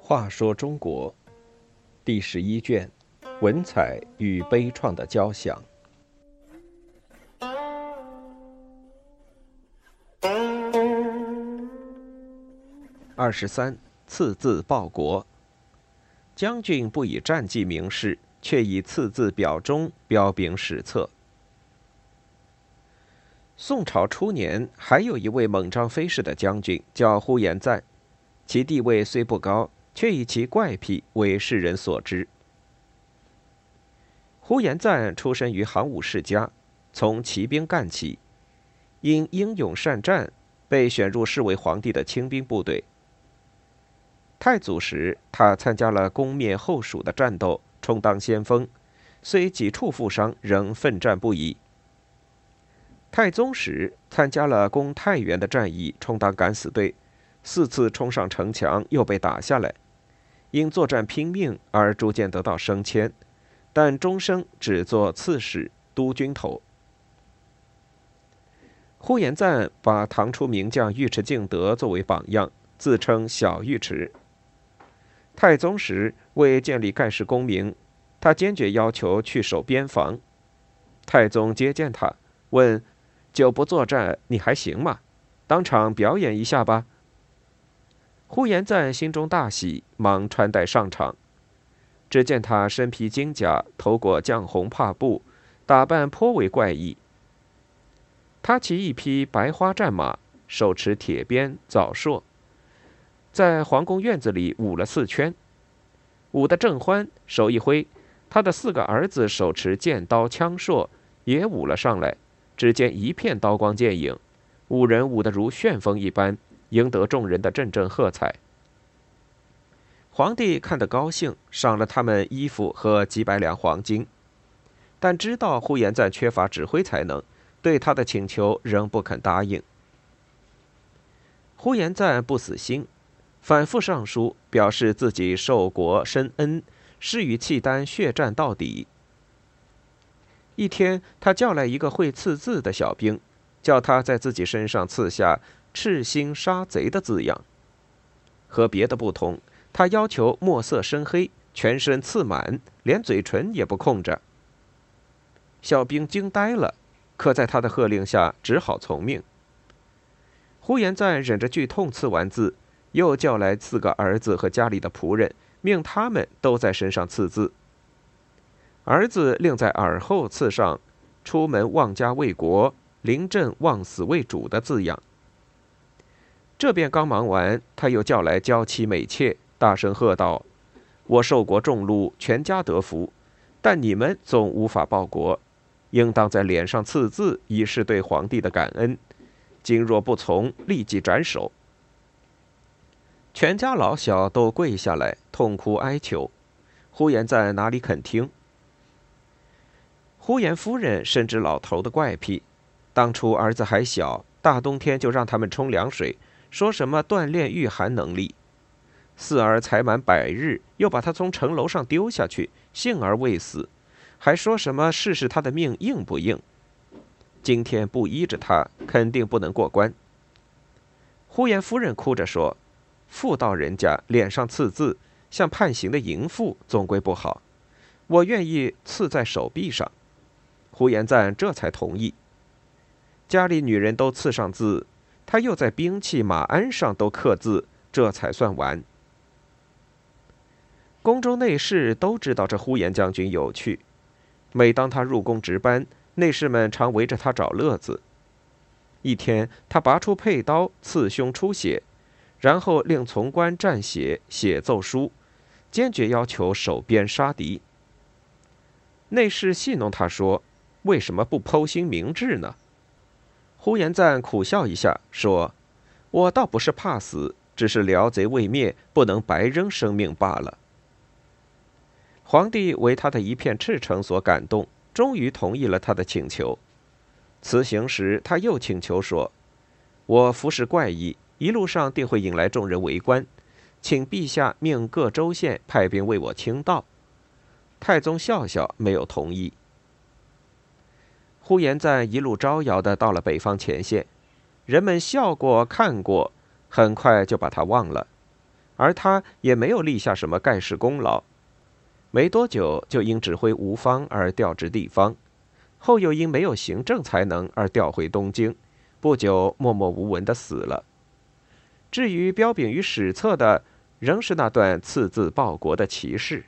话说中国第十一卷：文采与悲怆的交响。二十三，赐字报国。将军不以战绩明示，却以赐字表忠，彪炳史册。宋朝初年，还有一位猛张飞式的将军，叫呼延赞，其地位虽不高。却以其怪癖为世人所知。呼延赞出身于行武世家，从骑兵干起，因英勇善战，被选入侍卫皇帝的轻兵部队。太祖时，他参加了攻灭后蜀的战斗，充当先锋，虽几处负伤，仍奋战不已。太宗时，参加了攻太原的战役，充当敢死队，四次冲上城墙，又被打下来。因作战拼命而逐渐得到升迁，但终生只做刺史、督军头。呼延赞把唐初名将尉迟敬德作为榜样，自称小尉迟。太宗时为建立盖世功名，他坚决要求去守边防。太宗接见他，问：“久不作战，你还行吗？当场表演一下吧。”呼延赞心中大喜，忙穿戴上场。只见他身披金甲，头裹绛红帕布，打扮颇为怪异。他骑一匹白花战马，手持铁鞭、枣槊，在皇宫院子里舞了四圈，舞得正欢。手一挥，他的四个儿子手持剑刀枪槊，也舞了上来。只见一片刀光剑影，五人舞得如旋风一般。赢得众人的阵阵喝彩。皇帝看得高兴，赏了他们衣服和几百两黄金，但知道呼延赞缺乏指挥才能，对他的请求仍不肯答应。呼延赞不死心，反复上书，表示自己受国深恩，誓与契丹血战到底。一天，他叫来一个会刺字的小兵，叫他在自己身上刺下。赤心杀贼的字样，和别的不同，他要求墨色深黑，全身刺满，连嘴唇也不空着。小兵惊呆了，可在他的喝令下，只好从命。呼延赞忍着剧痛刺完字，又叫来四个儿子和家里的仆人，命他们都在身上刺字。儿子另在耳后刺上“出门忘家为国，临阵忘死为主”的字样。这便刚忙完，他又叫来娇妻美妾，大声喝道：“我受国重禄，全家得福，但你们总无法报国，应当在脸上刺字，以示对皇帝的感恩。今若不从，立即斩首。”全家老小都跪下来，痛哭哀求。呼延赞哪里肯听？呼延夫人深知老头的怪癖，当初儿子还小，大冬天就让他们冲凉水。说什么锻炼御寒能力，四儿才满百日，又把他从城楼上丢下去，幸而未死，还说什么试试他的命硬不硬。今天不依着他，肯定不能过关。呼延夫人哭着说：“妇道人家脸上刺字，像判刑的淫妇，总归不好。我愿意刺在手臂上。”呼延赞这才同意。家里女人都刺上字。他又在兵器、马鞍上都刻字，这才算完。宫中内侍都知道这呼延将军有趣，每当他入宫值班，内侍们常围着他找乐子。一天，他拔出佩刀刺胸出血，然后令从官蘸血写奏书，坚决要求守边杀敌。内侍戏弄他说：“为什么不剖心明志呢？”呼延赞苦笑一下，说：“我倒不是怕死，只是辽贼未灭，不能白扔生命罢了。”皇帝为他的一片赤诚所感动，终于同意了他的请求。辞行时，他又请求说：“我服饰怪异，一路上定会引来众人围观，请陛下命各州县派兵为我清道。”太宗笑笑，没有同意。呼延赞一路招摇的到了北方前线，人们笑过看过，很快就把他忘了，而他也没有立下什么盖世功劳。没多久，就因指挥无方而调至地方，后又因没有行政才能而调回东京，不久默默无闻的死了。至于标炳于史册的，仍是那段赐字报国的奇事。